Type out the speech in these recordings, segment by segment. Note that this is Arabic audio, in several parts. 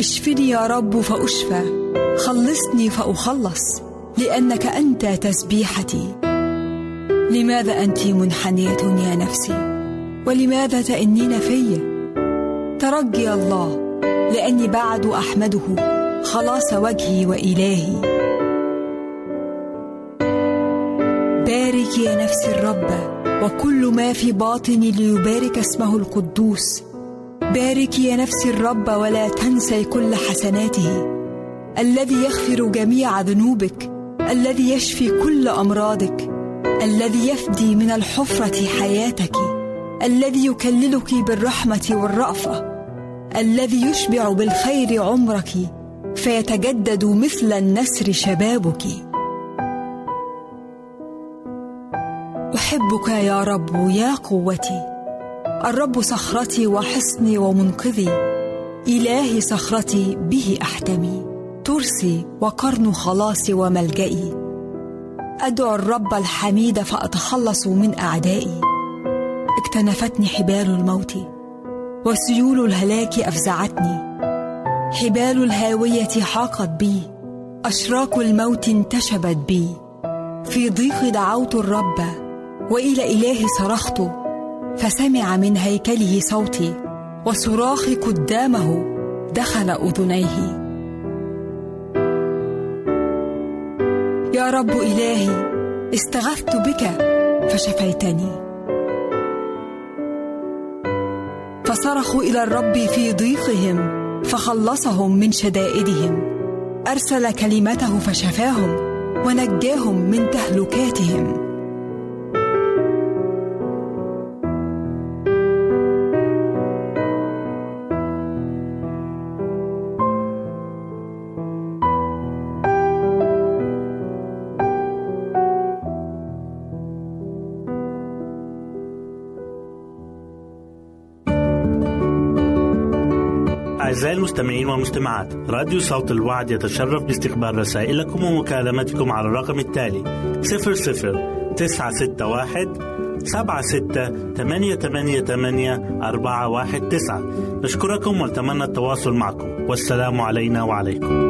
اشفني يا رب فأشفى. خلصني فأخلص لأنك أنت تسبيحتي. لماذا أنت منحنية يا نفسي؟ ولماذا تأنين في ترجي الله لأني بعد أحمده. خلاص وجهي وإلهي. بارك يا نفسي الرب وكل ما في باطني ليبارك اسمه القدوس. باركي يا نفسي الرب ولا تنسي كل حسناته. الذي يغفر جميع ذنوبك الذي يشفي كل أمراضك الذي يفدي من الحفرة حياتك الذي يكللك بالرحمة والرأفة الذي يشبع بالخير عمرك فيتجدد مثل النسر شبابك. أحبك يا رب يا قوتي الرب صخرتي وحصني ومنقذي إلهي صخرتي به أحتمي ترسي وقرن خلاصي وملجئي. أدعو الرب الحميد فأتخلص من أعدائي. اكتنفتني حبال الموت وسيول الهلاك أفزعتني. حبال الهاوية حاقت بي أشراك الموت انتشبت بي. في ضيق دعوت الرب وإلى إلهي صرخت فسمع من هيكله صوتي وصراخي قدامه دخل أذنيه. يا رب إلهي استغثت بك فشفيتني. فصرخوا إلى الرب في ضيقهم فخلصهم من شدائدهم. أرسل كلمته فشفاهم ونجاهم من تهلكاتهم. أعزائي المستمعين والمستمعات راديو صوت الوعد يتشرف باستقبال رسائلكم ومكالمتكم على الرقم التالي 00 961 سبعة ستة ثمانية ثمانية ثمانية أربعة واحد تسعة. نشكركم ونتمنى التواصل معكم. والسلام علينا وعليكم.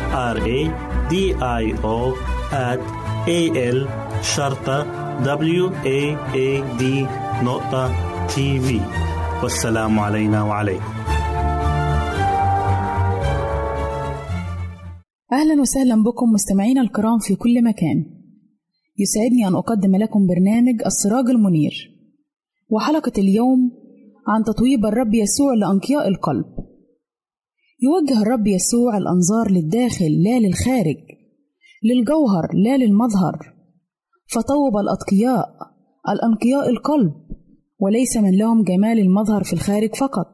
R A D I O at A L شرطة W A A D نقطة تي في والسلام علينا وعليكم أهلا وسهلا بكم مستمعينا الكرام في كل مكان. يسعدني أن أقدم لكم برنامج السراج المنير. وحلقة اليوم عن تطويب الرب يسوع لأنقياء القلب. يوجه الرب يسوع الأنظار للداخل لا للخارج للجوهر لا للمظهر. فطوب الأتقياء الأنقياء القلب وليس من لهم جمال المظهر في الخارج فقط.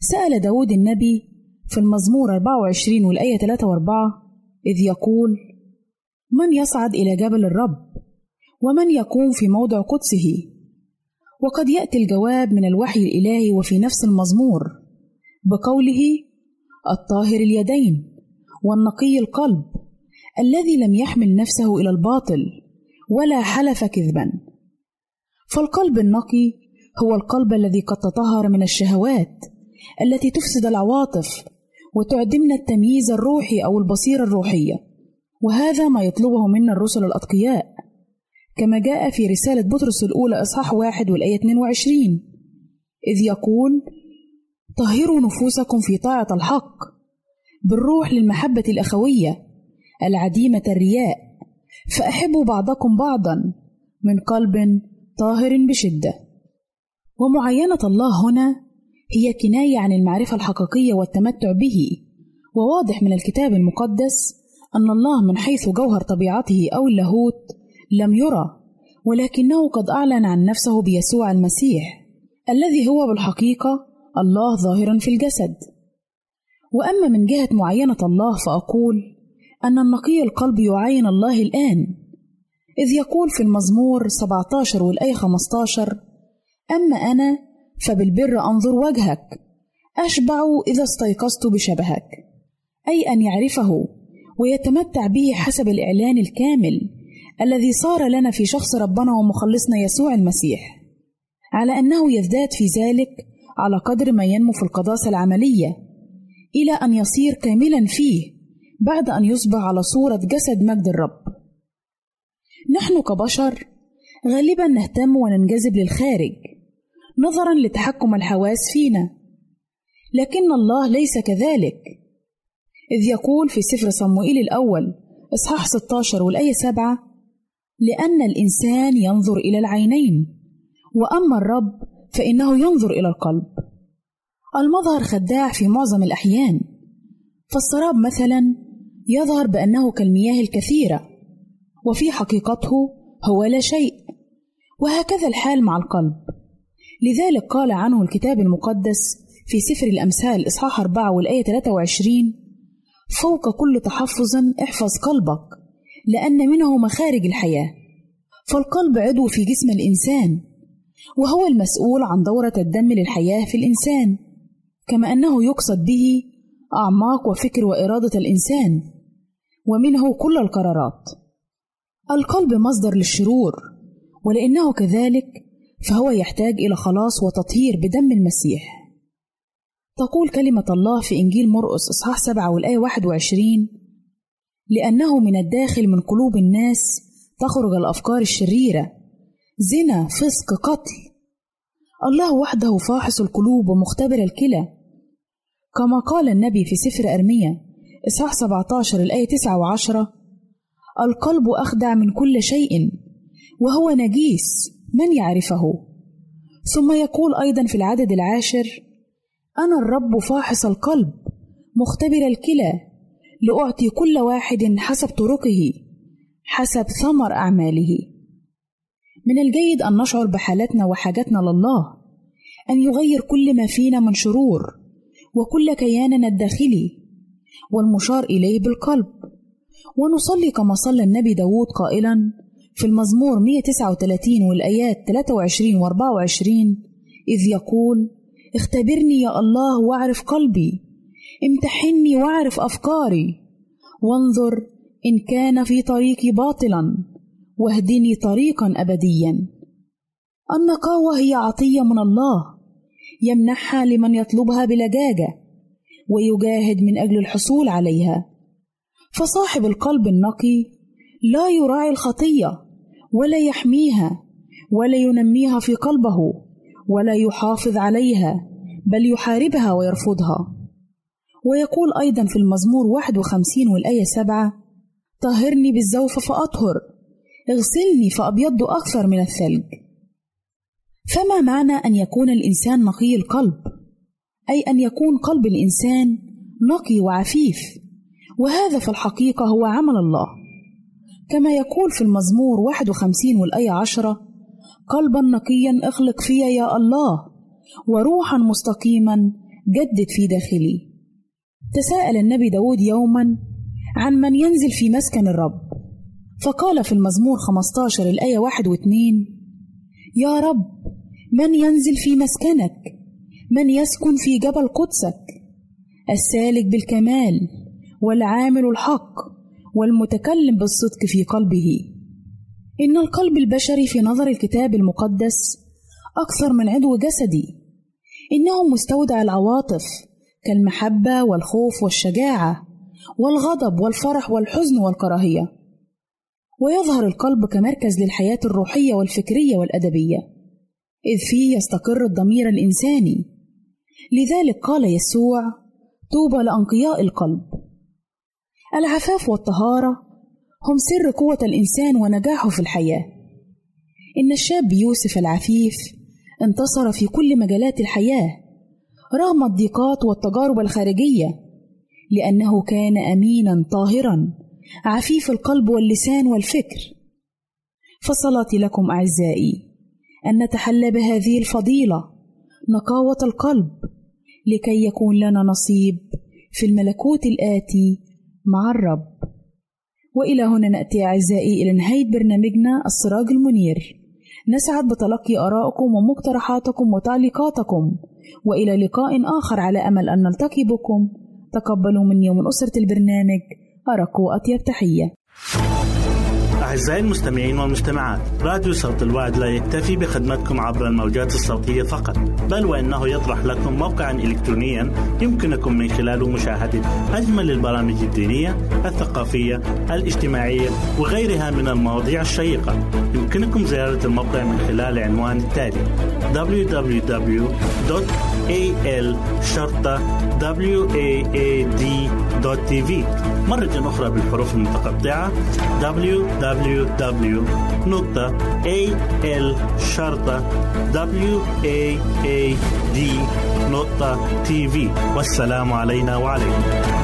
سأل داود النبي في المزمور 24 والآية 3 و4 إذ يقول من يصعد إلى جبل الرب؟ ومن يقوم في موضع قدسه؟ وقد يأتي الجواب من الوحي الإلهي وفي نفس المزمور. بقوله الطاهر اليدين والنقي القلب الذي لم يحمل نفسه إلى الباطل ولا حلف كذبا. فالقلب النقي هو القلب الذي قد تطهر من الشهوات التي تفسد العواطف وتعدمنا التمييز الروحي أو البصيرة الروحية وهذا ما يطلبه منا الرسل الأتقياء. كما جاء في رسالة بطرس الأولى إصحاح واحد والآية 22 إذ يقول طهروا نفوسكم في طاعة الحق بالروح للمحبة الأخوية العديمة الرياء فأحبوا بعضكم بعضا من قلب طاهر بشدة. ومعاينة الله هنا هي كناية عن المعرفة الحقيقية والتمتع به. وواضح من الكتاب المقدس أن الله من حيث جوهر طبيعته أو اللاهوت لم يرى ولكنه قد أعلن عن نفسه بيسوع المسيح الذي هو بالحقيقة الله ظاهرا في الجسد. وأما من جهة معاينة الله فأقول أن النقي القلب يعاين الله الآن إذ يقول في المزمور 17 والآية 15 أما أنا فبالبر أنظر وجهك أشبع إذا استيقظت بشبهك أي أن يعرفه ويتمتع به حسب الإعلان الكامل الذي صار لنا في شخص ربنا ومخلصنا يسوع المسيح. على أنه يزداد في ذلك على قدر ما ينمو في القداسة العملية إلى أن يصير كاملا فيه بعد أن يصبح على صورة جسد مجد الرب. نحن كبشر غالبا نهتم وننجذب للخارج نظرا لتحكم الحواس فينا لكن الله ليس كذلك. إذ يقول في سفر صموئيل الأول إصحاح 16 والآية 7 لأن الإنسان ينظر إلى العينين وأما الرب فإنه ينظر إلى القلب. المظهر خداع في معظم الأحيان. فالسراب مثلا يظهر بأنه كالمياه الكثيرة وفي حقيقته هو لا شيء وهكذا الحال مع القلب. لذلك قال عنه الكتاب المقدس في سفر الأمثال إصحاح 4 والآية 23 فوق كل تحفظ احفظ قلبك لأن منه مخارج الحياة. فالقلب عضو في جسم الإنسان وهو المسؤول عن دورة الدم للحياة في الإنسان كما أنه يقصد به أعماق وفكر وإرادة الإنسان ومنه كل القرارات. القلب مصدر للشرور ولأنه كذلك فهو يحتاج إلى خلاص وتطهير بدم المسيح. تقول كلمة الله في إنجيل مرقس إصحاح سبعة والآية 21 لأنه من الداخل من قلوب الناس تخرج الأفكار الشريرة زنا فسق قتل. الله وحده فاحص القلوب ومختبر الكلى. كما قال النبي في سفر أرميا إصحاح 17 الآية 9 و10 القلب أخدع من كل شيء وهو نجيس من يعرفه. ثم يقول أيضا في العدد العاشر أنا الرب فاحص القلب مختبر الكلى لأعطي كل واحد حسب طرقه حسب ثمر أعماله. من الجيد أن نشعر بحالتنا وحاجتنا لله أن يغير كل ما فينا من شرور وكل كياننا الداخلي والمشار إليه بالقلب. ونصلي كما صلى النبي داود قائلا في المزمور 139 والآيات 23 و 24 إذ يقول اختبرني يا الله واعرف قلبي امتحني واعرف أفكاري وانظر إن كان في طريقي باطلا. واهدني طريقا أبديا. النقاوة هي عطية من الله يمنحها لمن يطلبها بلجاجة ويجاهد من أجل الحصول عليها. فصاحب القلب النقي لا يراعي الخطية ولا يحميها ولا ينميها في قلبه ولا يحافظ عليها بل يحاربها ويرفضها. ويقول أيضا في المزمور 51 والآية 7 طهرني بالزوف فأطهر. اغسلني فأبيض أكثر من الثلج. فما معنى أن يكون الإنسان نقي القلب؟ أي أن يكون قلب الإنسان نقي وعفيف. وهذا في الحقيقة هو عمل الله. كما يقول في المزمور 51 والآية 10 قلبا نقيا اخلق في يا الله وروحا مستقيما جدد في داخلي. تساءل النبي داود يوما عن من ينزل في مسكن الرب. فقال في المزمور 15 الآية 1 و 2 يا رب من ينزل في مسكنك؟ من يسكن في جبل قدسك؟ السالك بالكمال والعامل الحق والمتكلم بالصدق في قلبه. إن القلب البشري في نظر الكتاب المقدس أكثر من عضو جسدي إنه مستودع العواطف كالمحبة والخوف والشجاعة والغضب والفرح والحزن والكراهية. ويظهر القلب كمركز للحياة الروحية والفكرية والأدبية إذ فيه يستقر الضمير الإنساني. لذلك قال يسوع طوبى لأنقياء القلب. العفاف والطهارة هم سر قوة الإنسان ونجاحه في الحياة. إن الشاب يوسف العفيف انتصر في كل مجالات الحياة رغم الضيقات والتجارب الخارجية لأنه كان أمينا طاهرا. عفيف القلب واللسان والفكر. فصلاتي لكم أعزائي أن نتحلى بهذه الفضيلة نقاوة القلب لكي يكون لنا نصيب في الملكوت الآتي مع الرب. وإلى هنا نأتي أعزائي إلى نهاية برنامجنا السراج المنير. نسعد بتلقي آرائكم ومقترحاتكم وتعليقاتكم وإلى لقاء آخر على أمل أن نلتقي بكم. تقبلوا مني ومن أسرة البرنامج. ارق واطيب تحية. أعزائي المستمعين والمستمعات راديو صوت الوعد لا يكتفي بخدمتكم عبر الموجات الصوتية فقط بل وإنه يطرح لكم موقعا إلكترونيا يمكنكم من خلاله مشاهدة أجمل البرامج الدينية الثقافية الاجتماعية وغيرها من المواضيع الشيقة. يمكنكم زيارة الموقع من خلال العنوان التالي www.al-waad.tv مرة أخرى بالحروف المتقطعة www www.al-waad.tv والسلام علينا وعليكم.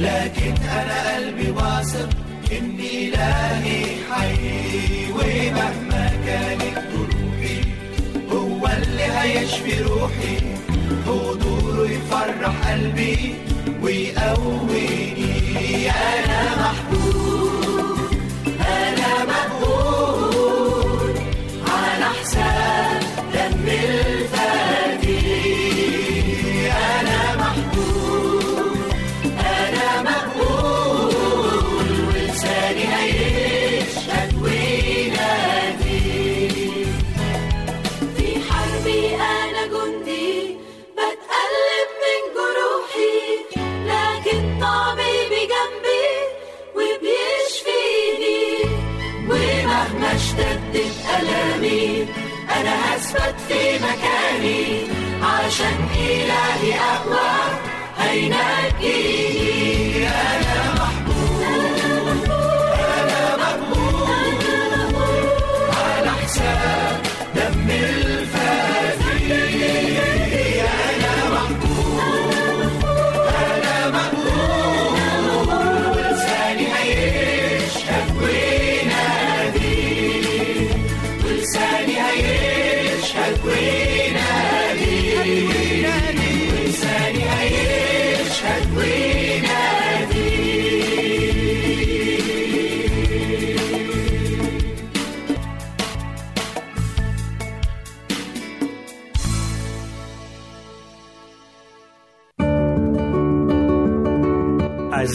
لكن أنا قلبي واثق إن إلهي حي ومهما كانت ظروفي هو اللي هيشفي روحي. حضوره يفرح قلبي ويقويني. أنا محبوب. Finale.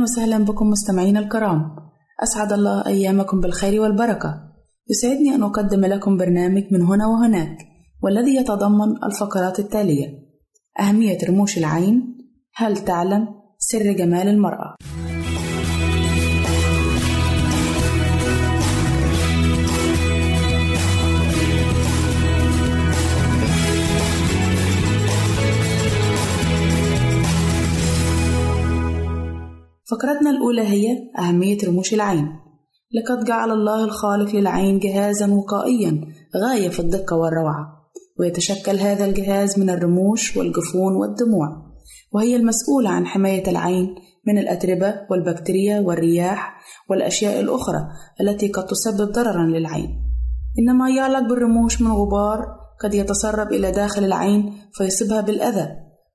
أهلا وسهلا بكم مستمعينا الكرام. أسعد الله أيامكم بالخير والبركة. يسعدني أن أقدم لكم برنامج من هنا وهناك والذي يتضمن الفقرات التالية. أهمية رموش العين هل تعلم سر جمال المرأة؟ فقرتنا الأولى هي أهمية رموش العين. لقد جعل الله الخالق للعين جهازا وقائيا غاية في الدقة والروعة ويتشكل هذا الجهاز من الرموش والجفون والدموع وهي المسؤولة عن حماية العين من الأتربة والبكتيريا والرياح والأشياء الأخرى التي قد تسبب ضررا للعين. إنما يعلق بالرموش من غبار قد يتسرب إلى داخل العين فيصيبها بالأذى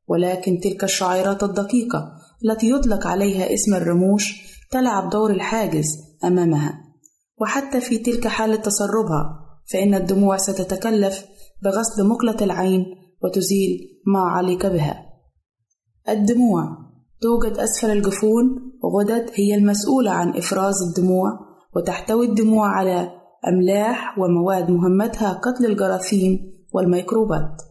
ولكن تلك الشعيرات الدقيقة التي يطلق عليها اسم الرموش تلعب دور الحاجز أمامها. وحتى في تلك حالة تسربها فإن الدموع ستتكلف بغسل مقلة العين وتزيل ما علق بها. الدموع توجد أسفل الجفون غدد هي المسؤولة عن إفراز الدموع وتحتوي الدموع على أملاح ومواد مهمتها قتل الجراثيم والميكروبات.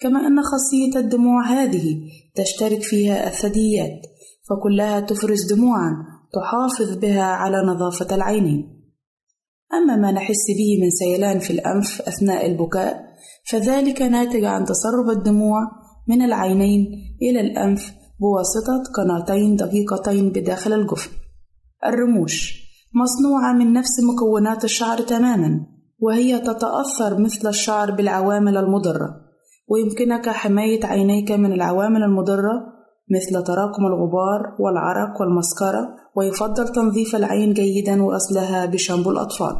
كما أن خاصية الدموع هذه تشترك فيها الثدييات فكلها تفرز دموعا تحافظ بها على نظافة العينين أما ما نحس به من سيلان في الأنف أثناء البكاء فذلك ناتج عن تسرب الدموع من العينين إلى الأنف بواسطة قناتين دقيقتين بداخل الجفن. الرموش مصنوعة من نفس مكونات الشعر تمامًا، وهي تتأثر مثل الشعر بالعوامل المضرة، ويمكنك حماية عينيك من العوامل المضرة مثل تراكم الغبار والعرق والمسكرة، ويفضل تنظيف العين جيدًا وغسلها بشامبو الأطفال.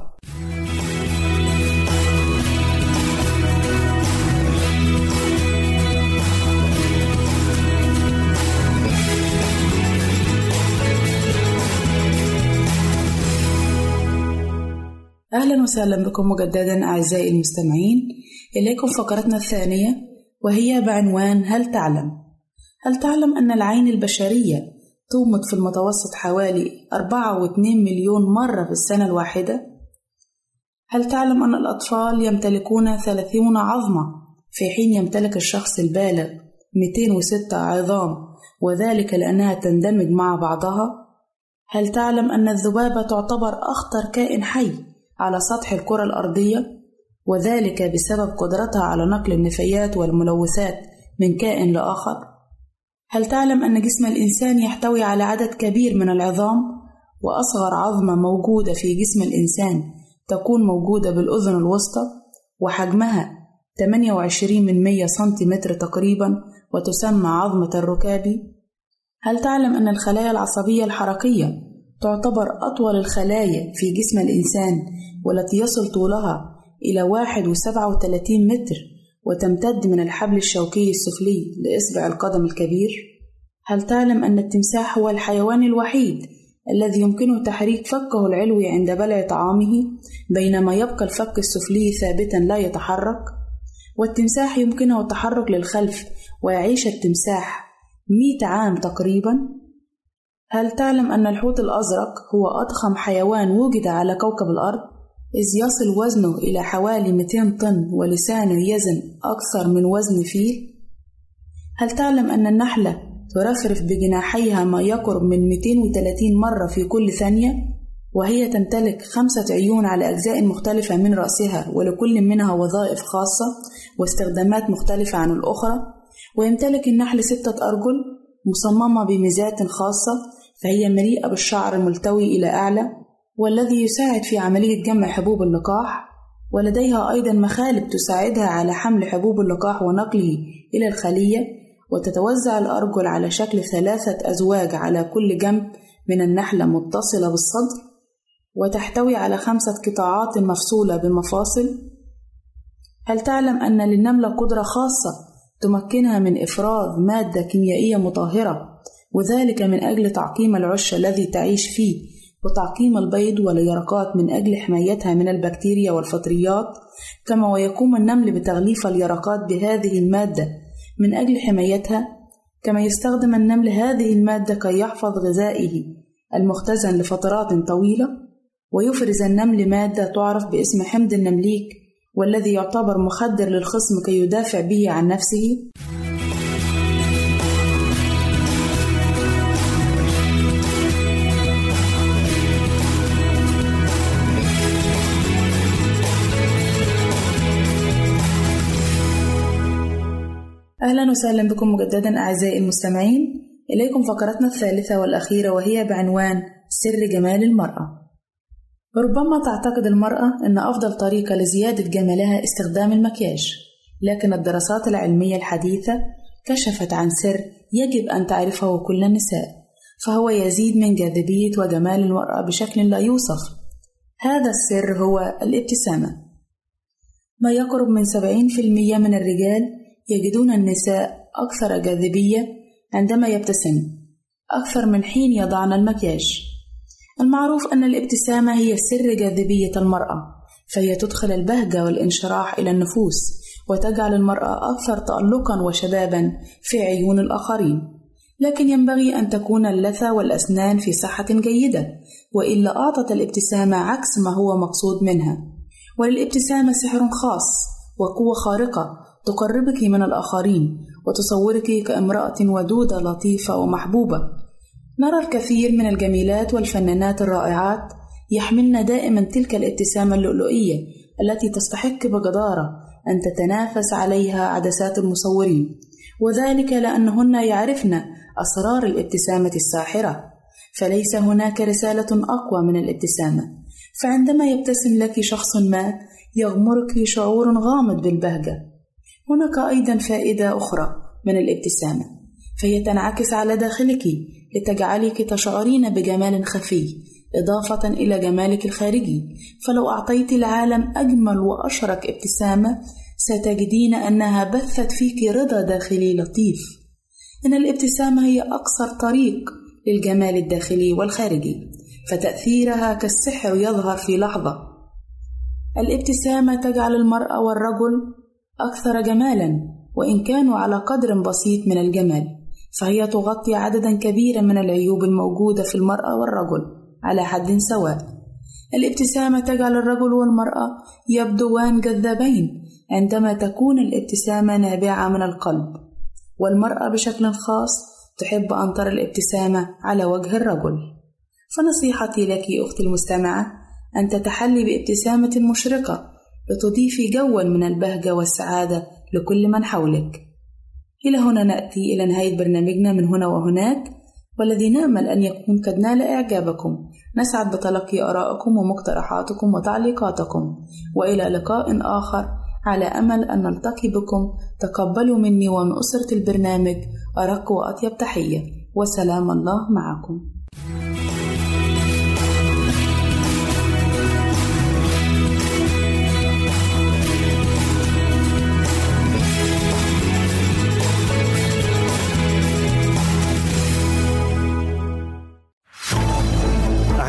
أهلا وسهلا بكم مجددا أعزائي المستمعين إليكم فقرتنا الثانية وهي بعنوان هل تعلم؟ هل تعلم أن العين البشرية تومض في المتوسط حوالي 4.2 مليون مرة في السنة الواحدة؟ هل تعلم أن الأطفال يمتلكون 30 عظمة في حين يمتلك الشخص البالغ 206 عظام وذلك لأنها تندمج مع بعضها؟ هل تعلم أن الذبابة تعتبر أخطر كائن حي على سطح الكرة الأرضية وذلك بسبب قدرتها على نقل النفايات والملوثات من كائن لآخر؟ هل تعلم أن جسم الإنسان يحتوي على عدد كبير من العظام وأصغر عظمة موجودة في جسم الإنسان تكون موجودة بالأذن الوسطى وحجمها 28 من 100 سنتيمتر تقريبا وتسمى عظمة الركابي؟ هل تعلم أن الخلايا العصبية الحركية تعتبر أطول الخلايا في جسم الإنسان والتي يصل طولها إلى واحد وسبعة وثلاثين متر وتمتد من الحبل الشوكي السفلي لإصبع القدم الكبير؟ هل تعلم أن التمساح هو الحيوان الوحيد الذي يمكنه تحريك فكه العلوي عند بلع طعامه بينما يبقى الفك السفلي ثابتا لا يتحرك؟ والتمساح يمكنه التحرك للخلف ويعيش التمساح مئة عام تقريبا هل تعلم أن الحوت الأزرق هو أضخم حيوان وجد على كوكب الأرض؟ إذ يصل وزنه إلى حوالي 200 طن ولسانه يزن أكثر من وزن فيل؟ هل تعلم أن النحلة ترفرف بجناحيها ما يقرب من 230 مرة في كل ثانية؟ وهي تمتلك خمسة عيون على أجزاء مختلفة من رأسها ولكل منها وظائف خاصة واستخدامات مختلفة عن الأخرى ويمتلك النحل ستة أرجل مصممة بميزات خاصة فهي مليئة بالشعر ملتوي إلى أعلى والذي يساعد في عملية جمع حبوب اللقاح ولديها أيضا مخالب تساعدها على حمل حبوب اللقاح ونقله إلى الخلية وتتوزع الأرجل على شكل ثلاثة أزواج على كل جنب من النحلة متصلة بالصدر وتحتوي على خمسة قطاعات مفصولة بمفاصل. هل تعلم أن للنملة قدرة خاصة تمكنها من إفراز مادة كيميائية مطهرة وذلك من أجل تعقيم العش الذي تعيش فيه وتعقيم البيض واليرقات من أجل حمايتها من البكتيريا والفطريات كما ويقوم النمل بتغليف اليرقات بهذه المادة من أجل حمايتها كما يستخدم النمل هذه المادة كي يحفظ غذائه المختزن لفترات طويلة ويفرز النمل مادة تعرف باسم حمض النمليك والذي يعتبر مخدر للخصم كي يدافع به عن نفسه. أهلا وسهلا بكم مجددا أعزائي المستمعين. إليكم فقرتنا الثالثة والأخيرة وهي بعنوان سر جمال المرأة. ربما تعتقد المرأة أن أفضل طريقة لزيادة جمالها استخدام المكياج لكن الدراسات العلمية الحديثة كشفت عن سر يجب أن تعرفه كل النساء فهو يزيد من جاذبية وجمال المرأة بشكل لا يوصف. هذا السر هو الابتسامة. ما يقرب من 70% من الرجال يجدون النساء أكثر جاذبية عندما يبتسم أكثر من حين يضعن المكياج. المعروف أن الابتسامة هي سر جاذبية المرأة فهي تدخل البهجة والانشراح إلى النفوس وتجعل المرأة أكثر تألقا وشبابا في عيون الآخرين. لكن ينبغي أن تكون اللثة والأسنان في صحة جيدة وإلا أعطت الابتسامة عكس ما هو مقصود منها. وللابتسامة سحر خاص وقوة خارقة تقربك من الآخرين وتصورك كامرأة ودودة لطيفة ومحبوبة. نرى الكثير من الجميلات والفنانات الرائعات يحملن دائما تلك الابتسامة اللؤلؤية التي تستحق بجدارة أن تتنافس عليها عدسات المصورين وذلك لأنهن يعرفن أسرار الابتسامة الساحرة. فليس هناك رسالة أقوى من الابتسامة. فعندما يبتسم لك شخص ما يغمرك شعور غامض بالبهجة. هناك أيضا فائدة أخرى من الابتسامة. فهي تنعكس على داخلك لتجعلك تشعرين بجمال خفي إضافة إلى جمالك الخارجي. فلو أعطيت العالم أجمل وأشرق ابتسامة ستجدين أنها بثت فيك رضا داخلي لطيف. إن الابتسامة هي أقصر طريق للجمال الداخلي والخارجي فتأثيرها كالسحر يظهر في لحظة. الابتسامة تجعل المرأة والرجل أكثر جمالا وإن كانوا على قدر بسيط من الجمال. فهي تغطي عددا كبيرا من العيوب الموجودة في المرأة والرجل على حد سواء. الابتسامة تجعل الرجل والمرأة يبدوان جذابين عندما تكون الابتسامة نابعة من القلب والمرأة بشكل خاص تحب أن ترى الابتسامة على وجه الرجل. فنصيحتي لك أختي المستمعة أن تتحلي بابتسامة مشرقة لتضيفي جوا من البهجة والسعادة لكل من حولك. إلى هنا نأتي إلى نهاية برنامجنا من هنا وهناك والذي نأمل أن يكون قد نال إعجابكم. نسعد بتلقي آرائكم ومقترحاتكم وتعليقاتكم. وإلى لقاء آخر. على أمل أن نلتقي بكم. تقبلوا مني ومن أسرة البرنامج. أرق وأطيب تحية. وسلام الله معكم.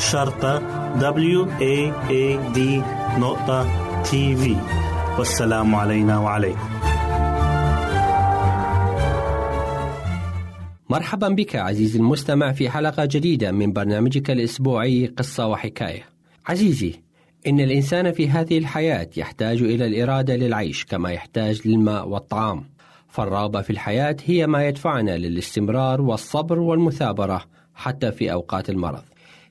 شرطة W A A D نقطة تي في والسلام علينا وعليكم مرحبا بك عزيزي المستمع في حلقة جديدة من برنامجك الأسبوعي قصة وحكاية. عزيزي، إن الإنسان في هذه الحياة يحتاج إلى الإرادة للعيش كما يحتاج للماء والطعام. فالرغبة في الحياة هي ما يدفعنا للاستمرار والصبر والمثابرة حتى في أوقات المرض.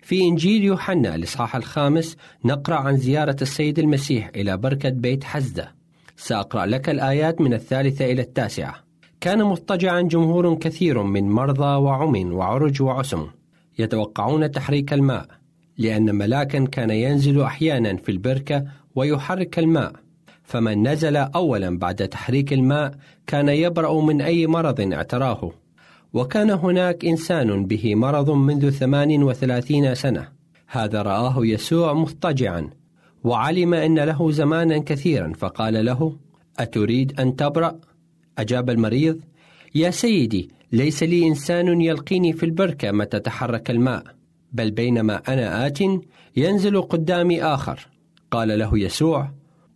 في إنجيل يوحنا الإصحاح الخامس نقرأ عن زيارة السيد المسيح إلى بركة بيت حزدة. سأقرأ لك الآيات من الثالثة إلى التاسعة. كان مضطجعا جمهور كثير من مرضى وعمي وعرج وعسم يتوقعون تحريك الماء لأن ملاكا كان ينزل أحيانا في البركة ويحرك الماء فمن نزل أولا بعد تحريك الماء كان يبرأ من أي مرض اعتراه وكان هناك إنسان به مرض منذ ثمان وثلاثين سنة هذا رآه يسوع مضطجعا وعلم أن له زمانا كثيرا فقال له أتريد أن تبرأ؟ أجاب المريض: يا سيدي، ليس لي إنسان يلقيني في البركة متى تحرك الماء، بل بينما أنا آت ينزل قدامي آخر. قال له يسوع: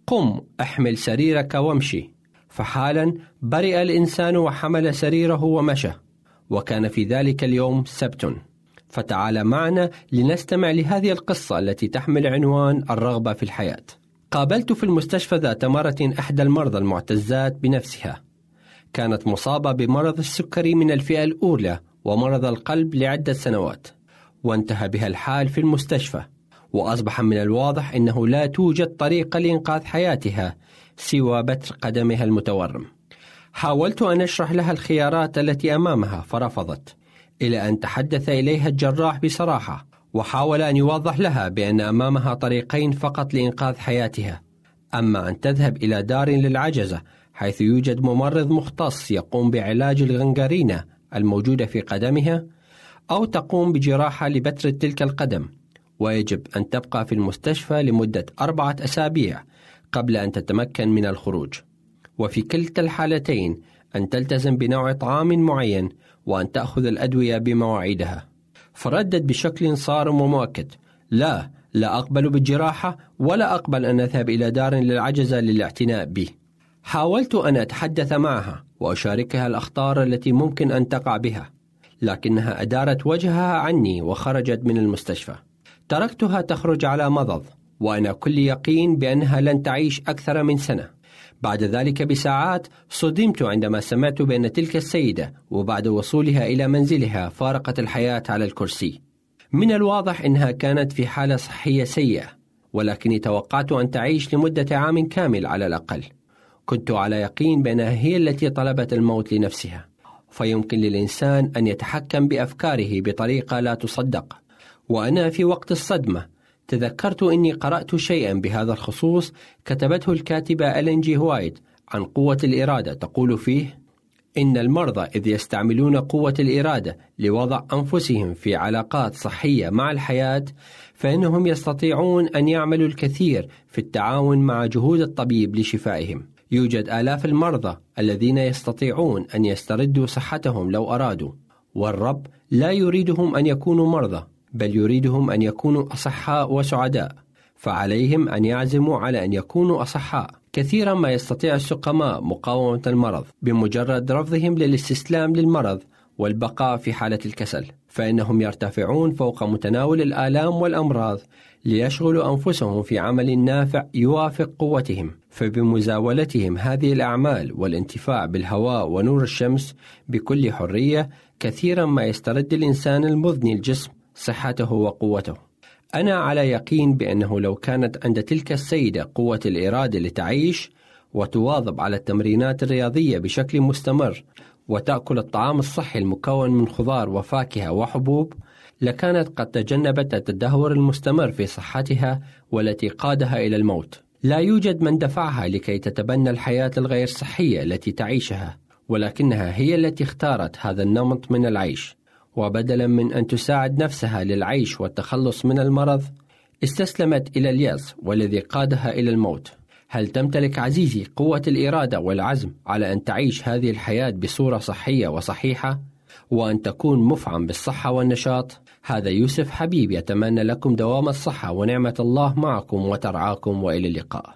قم أحمل سريرك وامشي. فحالا برئ الإنسان وحمل سريره ومشى. وكان في ذلك اليوم سبت. فتعال معنا لنستمع لهذه القصة التي تحمل عنوان الرغبة في الحياة. قابلت في المستشفى ذات مرة إحدى المرضى المعتزات بنفسها كانت مصابة بمرض السكري من الفئة الأولى ومرض القلب لعدة سنوات وانتهى بها الحال في المستشفى وأصبح من الواضح أنه لا توجد طريقة لإنقاذ حياتها سوى بتر قدمها المتورم حاولت أن أشرح لها الخيارات التي أمامها فرفضت إلى أن تحدث إليها الجراح بصراحة وحاول أن يوضح لها بأن أمامها طريقين فقط لإنقاذ حياتها. أما أن تذهب إلى دار للعجزة حيث يوجد ممرض مختص يقوم بعلاج الغنغرينة الموجودة في قدمها أو تقوم بجراحة لبتر تلك القدم. ويجب أن تبقى في المستشفى لمدة أربعة أسابيع قبل أن تتمكن من الخروج. وفي كلتا الحالتين أن تلتزم بنوع طعام معين وأن تأخذ الأدوية بمواعيدها. فردد بشكل صارم ومؤكد. لا لا أقبل بالجراحة ولا أقبل أن أذهب إلى دار للعجزة للاعتناء بي حاولت أن أتحدث معها وأشاركها الأخطار التي ممكن أن تقع بها لكنها أدارت وجهها عني وخرجت من المستشفى. تركتها تخرج على مضض وأنا كل يقين بأنها لن تعيش أكثر من سنة. بعد ذلك بساعات صدمت عندما سمعت بأن تلك السيدة وبعد وصولها إلى منزلها فارقت الحياة على الكرسي. من الواضح أنها كانت في حالة صحية سيئة ولكني توقعت أن تعيش لمدة عام كامل على الأقل. كنت على يقين بأنها هي التي طلبت الموت لنفسها. فيمكن للإنسان أن يتحكم بأفكاره بطريقة لا تصدق. وأنا في وقت الصدمة تذكرت أني قرأت شيئا بهذا الخصوص كتبته الكاتبة ألين جي هوايت عن قوة الإرادة. تقول فيه إن المرضى إذ يستعملون قوة الإرادة لوضع أنفسهم في علاقات صحية مع الحياة فإنهم يستطيعون أن يعملوا الكثير في التعاون مع جهود الطبيب لشفائهم. يوجد آلاف المرضى الذين يستطيعون أن يستردوا صحتهم لو أرادوا والرب لا يريدهم أن يكونوا مرضى. بل يريدهم أن يكونوا أصحاء وسعداء فعليهم أن يعزموا على أن يكونوا أصحاء. كثيرا ما يستطيع السقماء مقاومة المرض بمجرد رفضهم للاستسلام للمرض والبقاء في حالة الكسل فإنهم يرتفعون فوق متناول الآلام والأمراض ليشغلوا أنفسهم في عمل نافع يوافق قوتهم. فبمزاولتهم هذه الأعمال والانتفاع بالهواء ونور الشمس بكل حرية كثيرا ما يسترد الإنسان المذني الجسم صحته وقوته. أنا على يقين بأنه لو كانت عند تلك السيدة قوة الإرادة لتعيش وتواظب على التمرينات الرياضية بشكل مستمر وتأكل الطعام الصحي المكون من خضار وفاكهة وحبوب لكانت قد تجنبت التدهور المستمر في صحتها والتي قادها إلى الموت. لا يوجد من دفعها لكي تتبنى الحياة الغير صحية التي تعيشها ولكنها هي التي اختارت هذا النمط من العيش. وبدلا من أن تساعد نفسها للعيش والتخلص من المرض استسلمت إلى اليأس والذي قادها إلى الموت هل تمتلك عزيزي قوة الإرادة والعزم على أن تعيش هذه الحياة بصورة صحية وصحيحة؟ وأن تكون مفعم بالصحة والنشاط؟ هذا يوسف حبيب يتمنى لكم دوام الصحة ونعمة الله معكم وترعاكم وإلى اللقاء.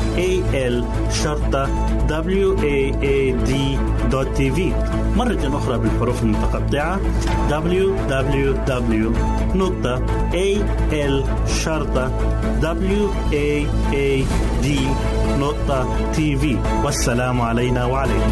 www.al-waad.tv مرة أخرى بالحروف المتقطعة. Www.al-waad.tv والسلام علينا وعليكم.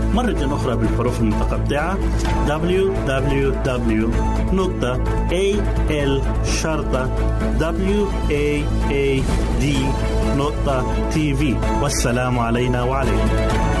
مرة أخرى بالحروف المتقطعة www.al-waad.tv والسلام علينا وعليكم.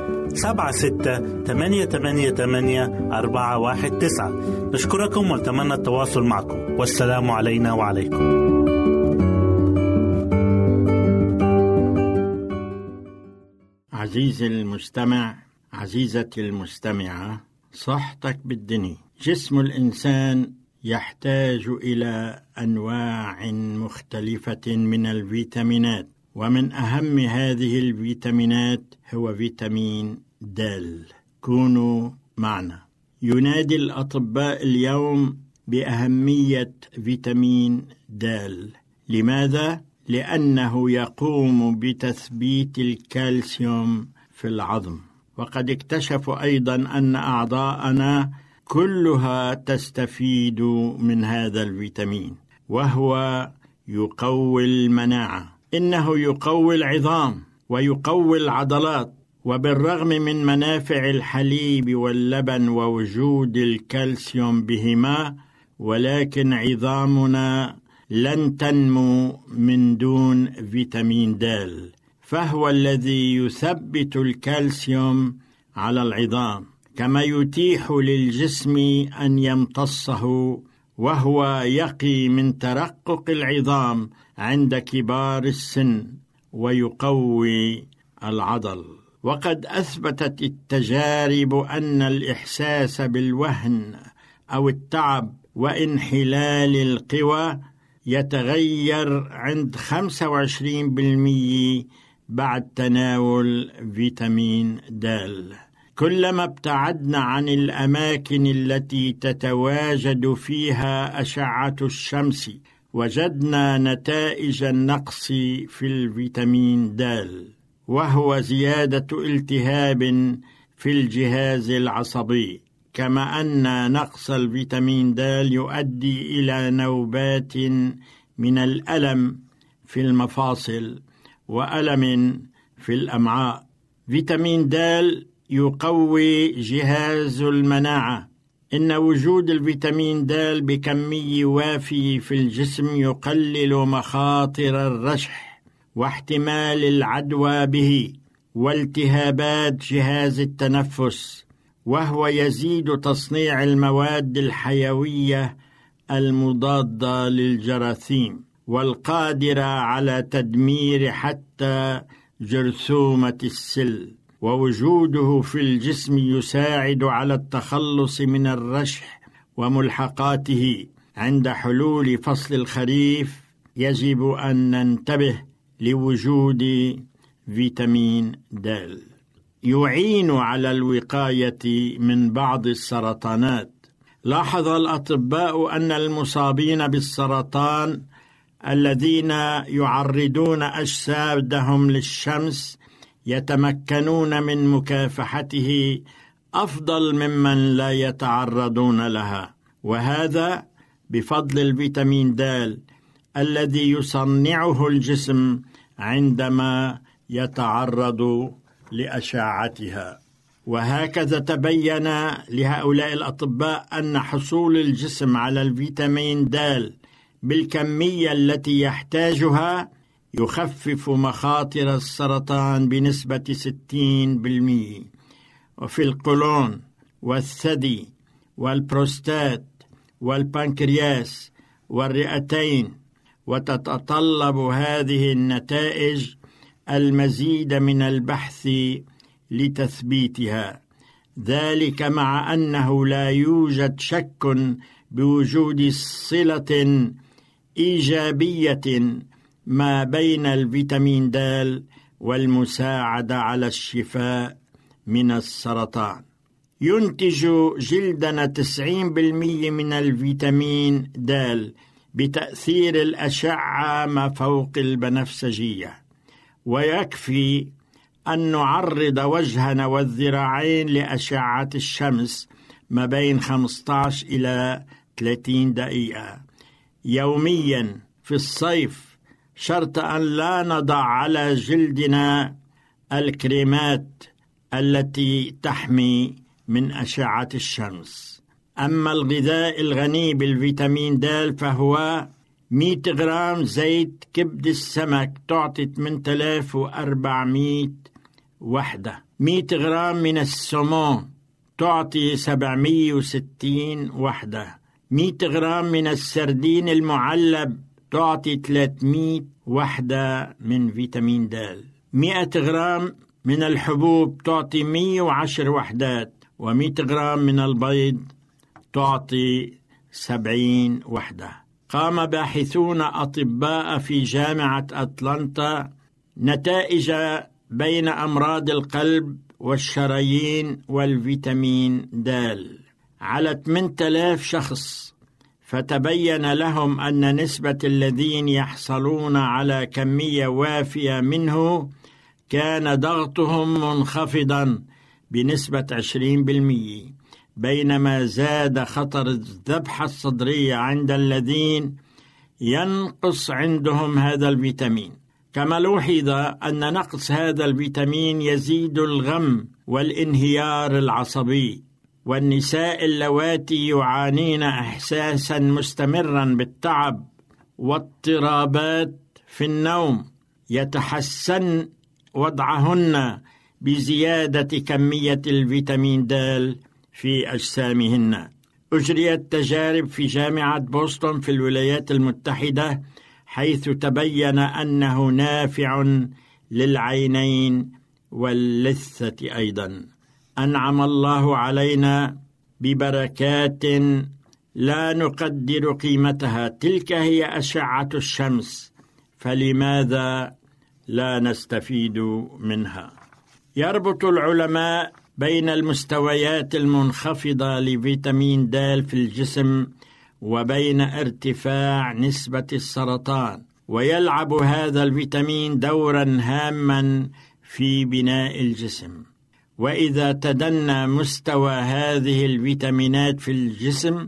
سبعة ستة ثمانية ثمانية ثمانية أربعة واحد تسعة. نشكركم ونتمنى التواصل معكم. والسلام علينا وعليكم. عزيزي المستمع عزيزتي المستمعة صحتك بالدنيا. جسم الإنسان يحتاج إلى أنواع مختلفة من الفيتامينات. ومن أهم هذه الفيتامينات هو فيتامين د. كونوا معنا. ينادي الأطباء اليوم بأهمية فيتامين د. لماذا؟ لأنه يقوم بتثبيت الكالسيوم في العظم. وقد اكتشفوا أيضا أن أعضاءنا كلها تستفيد من هذا الفيتامين وهو يقوي المناعة. إنه يقوي العظام ويقوي العضلات وبالرغم من منافع الحليب واللبن ووجود الكالسيوم بهما ولكن عظامنا لن تنمو من دون فيتامين د. فهو الذي يثبت الكالسيوم على العظام كما يتيح للجسم أن يمتصه وهو يقي من ترقق العظام عند كبار السن ويقوي العضل. وقد أثبتت التجارب أن الإحساس بالوهن أو التعب وانحلال القوى يتغير عند 25% بعد تناول فيتامين د. كلما ابتعدنا عن الأماكن التي تتواجد فيها أشعة الشمس وجدنا نتائج النقص في الفيتامين د وهو زيادة التهاب في الجهاز العصبي كما أن نقص الفيتامين د يؤدي إلى نوبات من الألم في المفاصل وألم في الأمعاء. فيتامين د يقوي جهاز المناعة إن وجود الفيتامين د بكمية وافية في الجسم يقلل مخاطر الرشح واحتمال العدوى به والتهابات جهاز التنفس وهو يزيد تصنيع المواد الحيوية المضادة للجراثيم والقادرة على تدمير حتى جرثومة السل. ووجوده في الجسم يساعد على التخلص من الرشح وملحقاته. عند حلول فصل الخريف يجب أن ننتبه لوجود فيتامين د. يعين على الوقاية من بعض السرطانات. لاحظ الأطباء أن المصابين بالسرطان الذين يعرضون أجسادهم للشمس يتمكنون من مكافحته أفضل ممن لا يتعرضون لها. وهذا بفضل الفيتامين د الذي يصنعه الجسم عندما يتعرض لأشعتها. وهكذا تبين لهؤلاء الأطباء أن حصول الجسم على الفيتامين د بالكمية التي يحتاجها يخفف مخاطر السرطان بنسبة 60% وفي القولون والثدي والبروستات والبنكرياس والرئتين وتتطلب هذه النتائج المزيد من البحث لتثبيتها. ذلك مع أنه لا يوجد شك بوجود صلة إيجابية ما بين الفيتامين د والمساعده على الشفاء من السرطان. ينتج جلدنا 90% من الفيتامين د بتأثير الأشعة ما فوق البنفسجية. ويكفي أن نعرض وجهنا والذراعين لأشعة الشمس ما بين 15 إلى 30 دقيقة. يوميا في الصيف شرط أن لا نضع على جلدنا الكريمات التي تحمي من أشعة الشمس. أما الغذاء الغني بالفيتامين د فهو 100 غرام زيت كبد السمك تعطي 8400 وحدة. 100 غرام من السمون تعطي 760 وحدة. 100 غرام من السردين المعلب تعطي 300 وحدة من فيتامين د. 100 غرام من الحبوب تعطي 110 وحدات و100 غرام من البيض تعطي 70 وحدة. قام باحثون أطباء في جامعة أتلانتا نتائج بين أمراض القلب والشرايين والفيتامين د. على 8000 شخص فتبين لهم أن نسبة الذين يحصلون على كمية وافية منه كان ضغطهم منخفضا بنسبة 20% بينما زاد خطر الذبحة الصدرية عند الذين ينقص عندهم هذا الفيتامين. كما لوحظ أن نقص هذا الفيتامين يزيد الغم والانهيار العصبي. والنساء اللواتي يعانين إحساسا مستمرا بالتعب واضطرابات في النوم يتحسن وضعهن بزيادة كمية الفيتامين د في أجسامهن. أجريت تجارب في جامعة بوسطن في الولايات المتحدة حيث تبين أنه نافع للعينين واللثة أيضا. أنعم الله علينا ببركات لا نقدر قيمتها، تلك هي أشعة الشمس، فلماذا لا نستفيد منها؟ يربط العلماء بين المستويات المنخفضة لفيتامين د في الجسم وبين ارتفاع نسبة السرطان ويلعب هذا الفيتامين دورا هاما في بناء الجسم وإذا تدنى مستوى هذه الفيتامينات في الجسم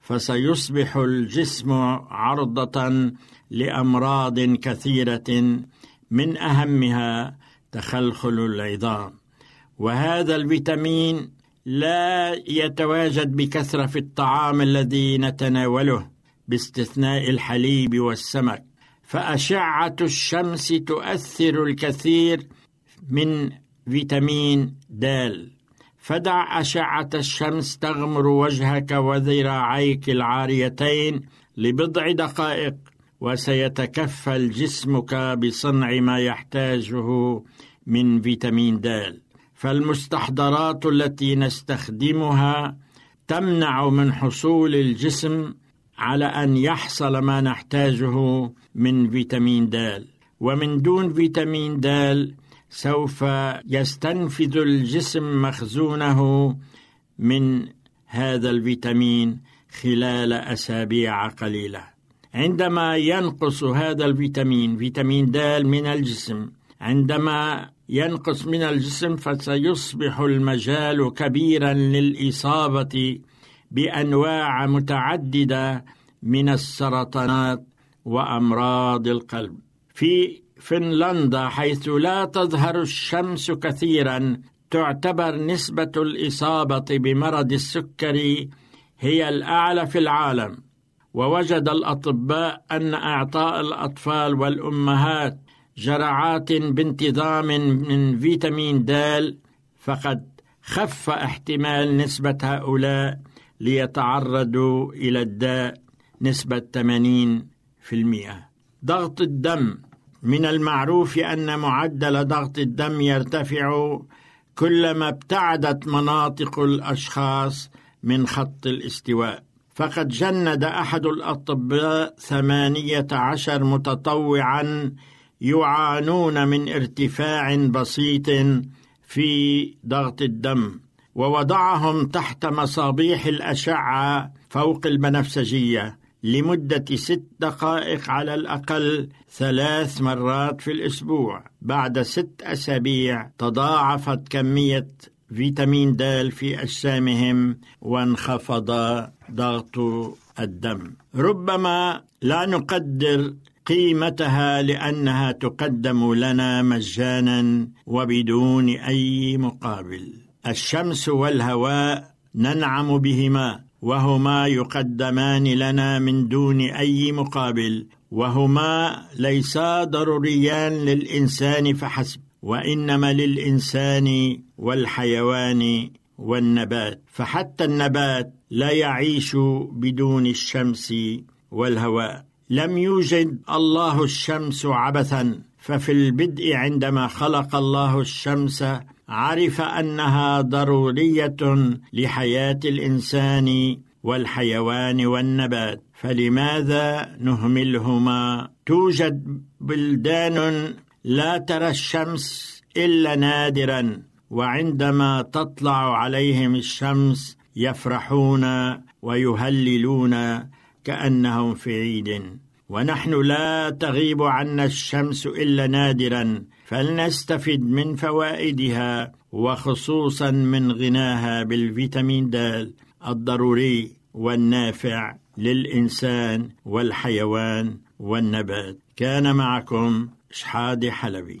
فسيصبح الجسم عرضة لأمراض كثيرة من أهمها تخلخل العظام. وهذا الفيتامين لا يتواجد بكثرة في الطعام الذي نتناوله باستثناء الحليب والسمك فأشعة الشمس تؤثر الكثير من فيتامين د. فدع أشعة الشمس تغمر وجهك وذراعيك العاريتين لبضع دقائق وسيتكفل جسمك بصنع ما يحتاجه من فيتامين د. فالمستحضرات التي نستخدمها تمنع من حصول الجسم على أن يحصل ما نحتاجه من فيتامين د. ومن دون فيتامين د سوف يستنفذ الجسم مخزونه من هذا الفيتامين خلال أسابيع قليلة. عندما ينقص هذا الفيتامين فيتامين د من الجسم عندما ينقص من الجسم فسيصبح المجال كبيرا للإصابة بأنواع متعددة من السرطانات وأمراض القلب. في فنلندا حيث لا تظهر الشمس كثيرا تعتبر نسبة الإصابة بمرض السكري هي الأعلى في العالم ووجد الأطباء أن إعطاء الأطفال والأمهات جرعات بانتظام من فيتامين د فقد خف احتمال نسبة هؤلاء ليتعرضوا إلى الداء نسبة 80%. ضغط الدم من المعروف أن معدل ضغط الدم يرتفع كلما ابتعدت مناطق الأشخاص من خط الاستواء. فقد جند أحد الأطباء ثمانية عشر متطوعا يعانون من ارتفاع بسيط في ضغط الدم ووضعهم تحت مصابيح الأشعة فوق البنفسجية لمدة ست دقائق على الأقل ثلاث مرات في الأسبوع. بعد ست أسابيع تضاعفت كمية فيتامين د في أجسامهم وانخفض ضغط الدم. ربما لا نقدر قيمتها لأنها تقدم لنا مجانا وبدون أي مقابل. الشمس والهواء ننعم بهما. وهما يقدمان لنا من دون أي مقابل وهما ليسا ضروريان للإنسان فحسب وإنما للإنسان والحيوان والنبات فحتى النبات لا يعيش بدون الشمس والهواء. لم يوجد الله الشمس عبثا ففي البدء عندما خلق الله الشمس عرف أنها ضرورية لحياة الإنسان والحيوان والنبات. فلماذا نهملهما؟ توجد بلدان لا ترى الشمس إلا نادرا وعندما تطلع عليهم الشمس يفرحون ويهللون كأنهم في عيد. ونحن لا تغيب عنا الشمس إلا نادرا فلنستفد من فوائدها وخصوصا من غناها بالفيتامين د الضروري والنافع للإنسان والحيوان والنبات. كان معكم شحادة حلبي.